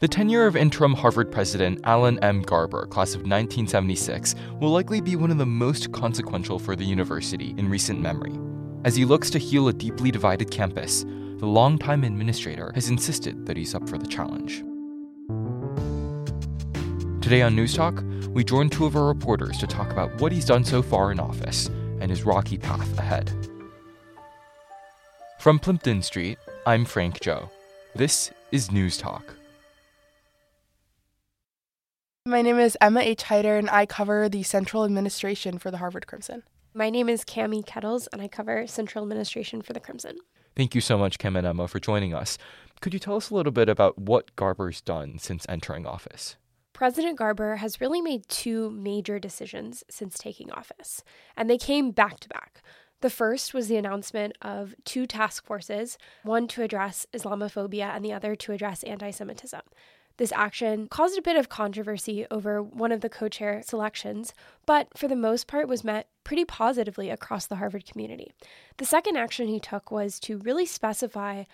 The tenure of interim Harvard president Alan M. Garber, class of 1976, will likely be one of the most consequential for the university in recent memory. As he looks to heal a deeply divided campus, the longtime administrator has insisted that he's up for the challenge. Today on Newstalk, we join two of our reporters to talk about what he's done so far in office and his rocky path ahead. From Plympton Street, I'm Frank Zhou. This is Newstalk. My name is Emma H. Haidar, and I cover the central administration for the Harvard Crimson. My name is Cami Kettles, and I cover central administration for the Crimson. Thank you so much, Cam and Emma, for joining us. Could you tell us a little bit about what Garber's done since entering office? President Garber has really made two major decisions since taking office, and they came back to back. The first was the announcement of two task forces, one to address Islamophobia and the other to address anti Semitism. This action caused a bit of controversy over one of the co chair selections, but for the most part was met pretty positively across the Harvard community. The second action he took was to really specify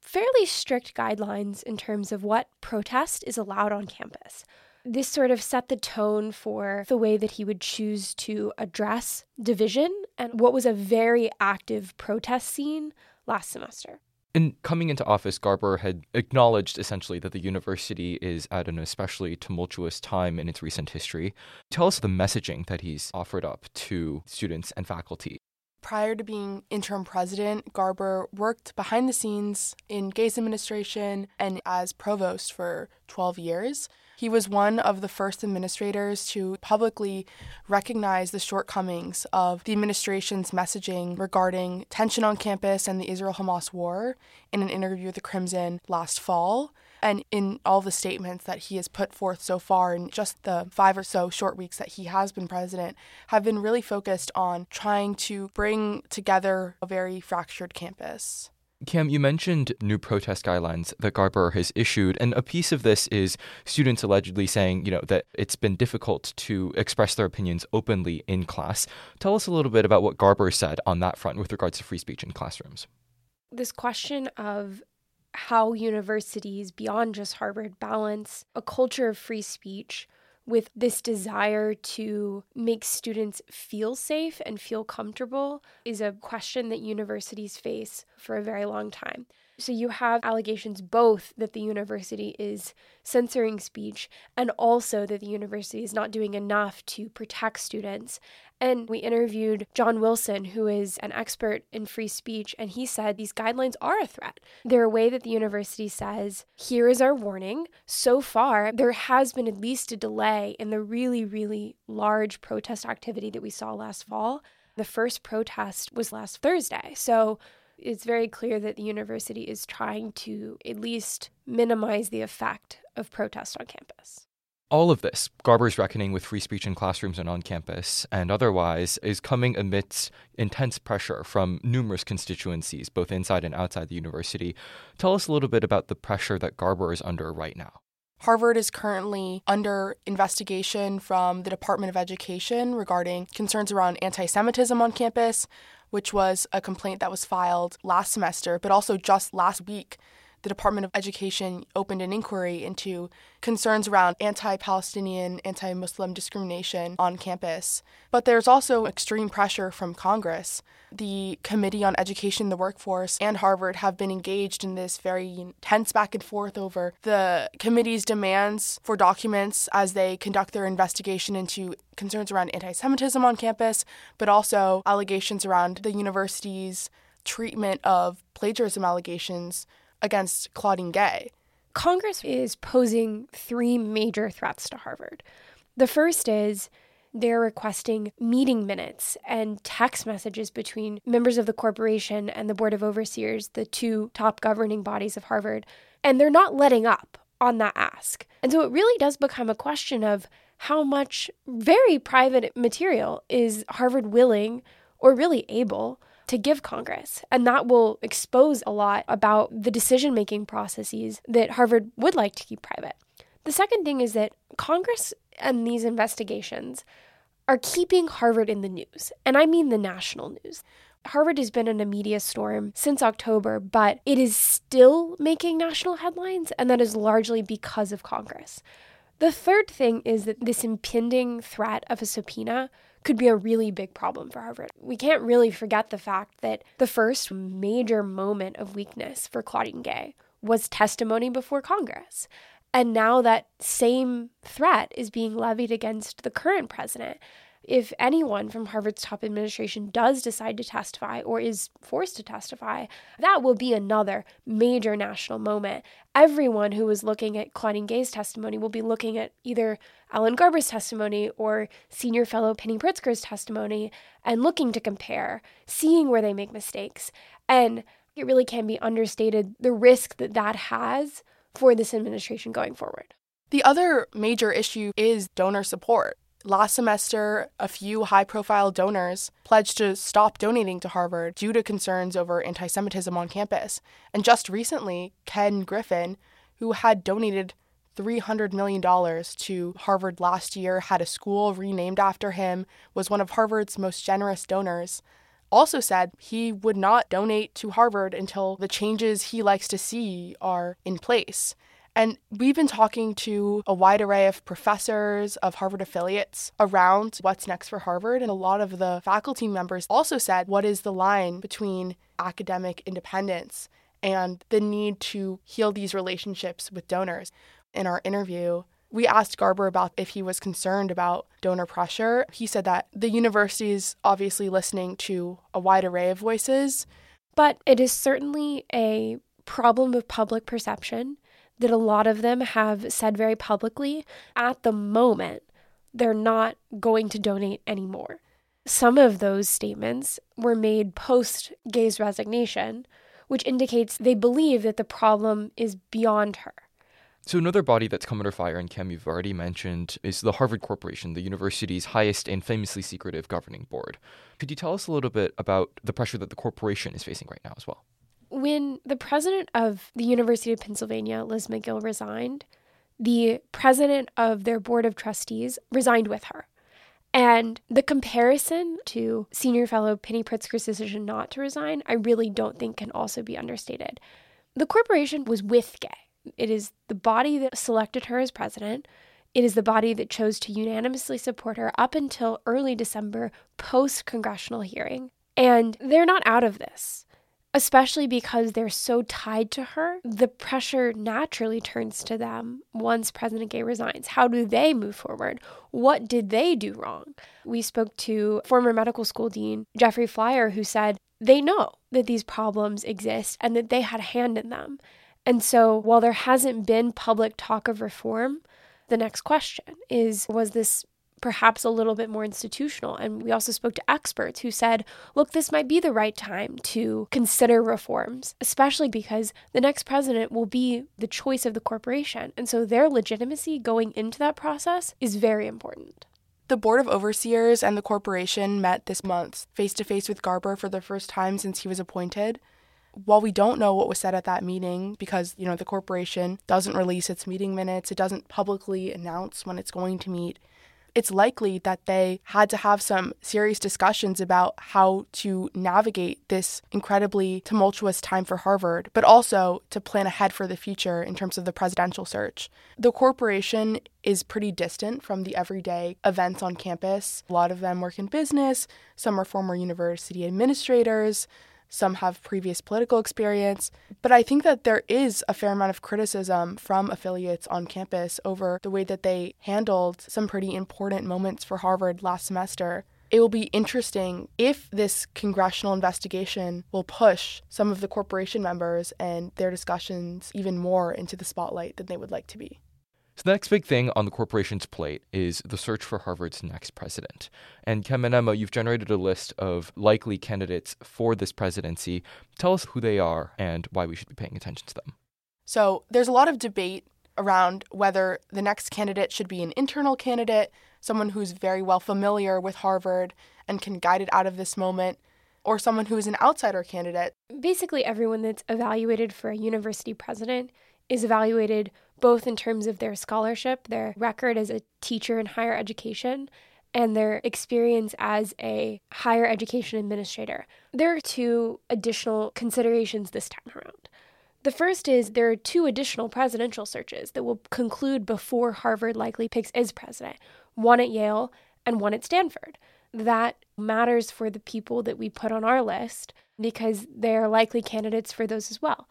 fairly strict guidelines in terms of what protest is allowed on campus. This sort of set the tone for the way that he would choose to address division and what was a very active protest scene last semester. In coming into office, Garber had acknowledged essentially that the university is at an especially tumultuous time in its recent history. Tell us the messaging that he's offered up to students and faculty. Prior to being interim president, Garber worked behind the scenes in Gay's administration and as provost for 12 years. He was one of the first administrators to publicly recognize the shortcomings of the administration's messaging regarding tension on campus and the Israel Hamas war in an interview with the Crimson last fall. And in all the statements that he has put forth so far in just the five or so short weeks that he has been president, have been really focused on trying to bring together a very fractured campus. Cam, you mentioned new protest guidelines that Garber has issued, and a piece of this is students allegedly saying, you know, that it's been difficult to express their opinions openly in class. Tell us a little bit about what Garber said on that front with regards to free speech in classrooms. This question of how universities beyond just Harvard balance a culture of free speech with this desire to make students feel safe and feel comfortable is a question that universities face for a very long time. So you have allegations both that the university is censoring speech and also that the university is not doing enough to protect students. And we interviewed John Wilson, who is an expert in free speech, and he said these guidelines are a threat. They're a way that the university says, here is our warning. So far, there has been at least a delay in the really, really large protest activity that we saw last fall. The first protest was last Thursday. So it's very clear that the university is trying to at least minimize the effect of protest on campus. All of this, Garber's reckoning with free speech in classrooms and on campus and otherwise, is coming amidst intense pressure from numerous constituencies, both inside and outside the university. Tell us a little bit about the pressure that Garber is under right now. Harvard is currently under investigation from the Department of Education regarding concerns around anti Semitism on campus, which was a complaint that was filed last semester, but also just last week the Department of Education opened an inquiry into concerns around anti Palestinian, anti Muslim discrimination on campus. But there's also extreme pressure from Congress. The Committee on Education, the Workforce, and Harvard have been engaged in this very tense back and forth over the committee's demands for documents as they conduct their investigation into concerns around anti Semitism on campus, but also allegations around the university's treatment of plagiarism allegations against Claudine Gay. Congress is posing three major threats to Harvard. The first is they're requesting meeting minutes and text messages between members of the corporation and the Board of Overseers, the two top governing bodies of Harvard, and they're not letting up on that ask. And so it really does become a question of how much very private material is Harvard willing or really able to give Congress. And that will expose a lot about the decision making processes that Harvard would like to keep private. The second thing is that Congress and these investigations are keeping Harvard in the news. And I mean the national news. Harvard has been in a media storm since October, but it is still making national headlines, and that is largely because of Congress. The third thing is that this impending threat of a subpoena could be a really big problem for Harvard. We can't really forget the fact that the first major moment of weakness for Claudine Gay was testimony before Congress. And now that same threat is being levied against the current president if anyone from Harvard's top administration does decide to testify or is forced to testify, that will be another major national moment. Everyone who is looking at Claudine Gay's testimony will be looking at either Alan Garber's testimony or senior fellow Penny Pritzker's testimony and looking to compare, seeing where they make mistakes. And it really can be understated the risk that that has for this administration going forward. The other major issue is donor support. Last semester, a few high profile donors pledged to stop donating to Harvard due to concerns over anti Semitism on campus. And just recently, Ken Griffin, who had donated $300 million to Harvard last year, had a school renamed after him, was one of Harvard's most generous donors, also said he would not donate to Harvard until the changes he likes to see are in place. And we've been talking to a wide array of professors of Harvard affiliates around what's next for Harvard. And a lot of the faculty members also said, what is the line between academic independence and the need to heal these relationships with donors? In our interview, we asked Garber about if he was concerned about donor pressure. He said that the university is obviously listening to a wide array of voices. But it is certainly a problem of public perception that a lot of them have said very publicly at the moment they're not going to donate anymore. Some of those statements were made post Gay's resignation, which indicates they believe that the problem is beyond her. So, another body that's come under fire, and Cam, you've already mentioned, is the Harvard Corporation, the university's highest and famously secretive governing board. Could you tell us a little bit about the pressure that the corporation is facing right now as well? When the president of the University of Pennsylvania, Liz Magill, resigned, the president of their board of trustees resigned with her. And the comparison to senior fellow Penny Pritzker's decision not to resign, I really don't think can also be understated. The corporation was with Gay. It is the body that selected her as president. It is the body that chose to unanimously support her up until early December post congressional hearing. And they're not out of this especially because they're so tied to her, the pressure naturally turns to them once President Gay resigns. How do they move forward? What did they do wrong? We spoke to former medical school dean Jeffrey Flier, who said they know that these problems exist and that they had a hand in them. And so while there hasn't been public talk of reform, the next question is Was this perhaps a little bit more institutional. And we also spoke to experts who said, look, this might be the right time to consider reforms, especially because the next president will be the choice of the corporation. And so their legitimacy going into that process is very important. The Board of Overseers and the corporation met this month face to face with Garber for the first time since he was appointed. While we don't know what was said at that meeting because, you know, the corporation doesn't release its meeting minutes, it doesn't publicly announce when it's going to meet, it's likely that they had to have some serious discussions about how to navigate this incredibly tumultuous time for Harvard, but also to plan ahead for the future in terms of the presidential search. The corporation is pretty distant from the everyday events on campus. A lot of them work in business, some are former university administrators some have previous political experience. But I think that there is a fair amount of criticism from affiliates on campus over the way that they handled some pretty important moments for Harvard last semester. It will be interesting if this congressional investigation will push some of the corporation members and their discussions even more into the spotlight than they would like to be. So, the next big thing on the corporation's plate is the search for Harvard's next president. And Cam and Emma, you've generated a list of likely candidates for this presidency. Tell us who they are and why we should be paying attention to them. So, there's a lot of debate around whether the next candidate should be an internal candidate, someone who's very well familiar with Harvard and can guide it out of this moment, or someone who is an outsider candidate. Basically, everyone that's evaluated for a university president is evaluated both in terms of their scholarship, their record as a teacher in higher education, and their experience as a higher education administrator. There are two additional considerations this time around. The first is there are two additional presidential searches that will conclude before Harvard likely picks its president one at Yale and one at Stanford. That matters for the people that we put on our list because they're likely candidates for those as well.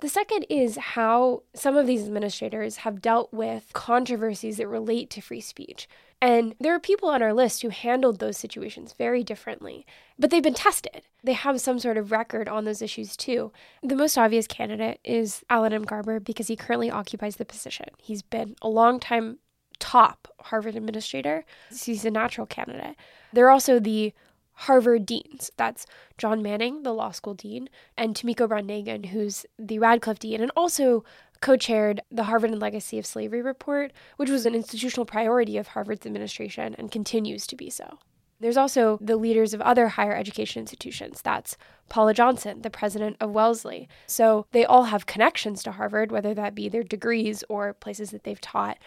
The second is how some of these administrators have dealt with controversies that relate to free speech. And there are people on our list who handled those situations very differently, but they've been tested. They have some sort of record on those issues too. The most obvious candidate is Alan M. Garber because he currently occupies the position. He's been a long time top Harvard administrator. He's a natural candidate. There are also the Harvard deans. That's John Manning, the law school dean, and Tomiko Brown who's the Radcliffe dean, and also co chaired the Harvard and Legacy of Slavery report, which was an institutional priority of Harvard's administration and continues to be so. There's also the leaders of other higher education institutions. That's Paula Johnson, the president of Wellesley. So they all have connections to Harvard, whether that be their degrees or places that they've taught.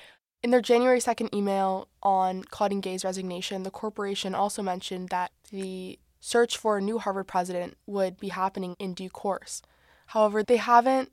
In their January 2nd email on Claudine Gay's resignation, the corporation also mentioned that the search for a new Harvard president would be happening in due course. However, they haven't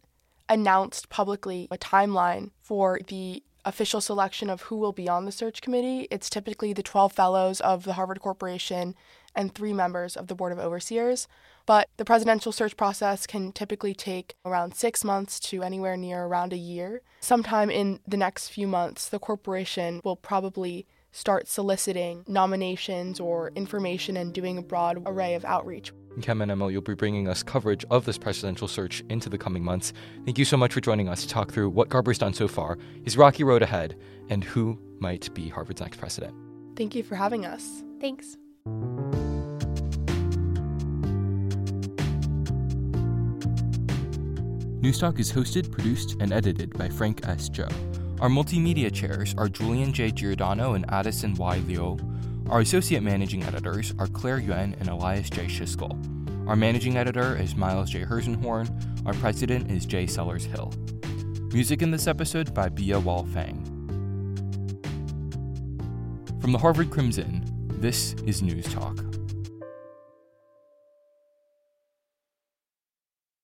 announced publicly a timeline for the official selection of who will be on the search committee. It's typically the 12 fellows of the Harvard Corporation and three members of the Board of Overseers. But the presidential search process can typically take around six months to anywhere near around a year. Sometime in the next few months, the corporation will probably start soliciting nominations or information and doing a broad array of outreach. Cam and Emma, you'll be bringing us coverage of this presidential search into the coming months. Thank you so much for joining us to talk through what Garber's done so far, his rocky road ahead, and who might be Harvard's next president. Thank you for having us. Thanks. Newstalk is hosted, produced, and edited by Frank S. Zhou. Our multimedia chairs are Julian J. Giordano and Addison Y. Liu. Our associate managing editors are Claire Yuan and Elias J. Schisgall. Our managing editor is Miles J. Herszenhorn. Our president is J. Sellers Hill. Music in this episode by Bia Wall Fang. From the Harvard Crimson, this is Newstalk.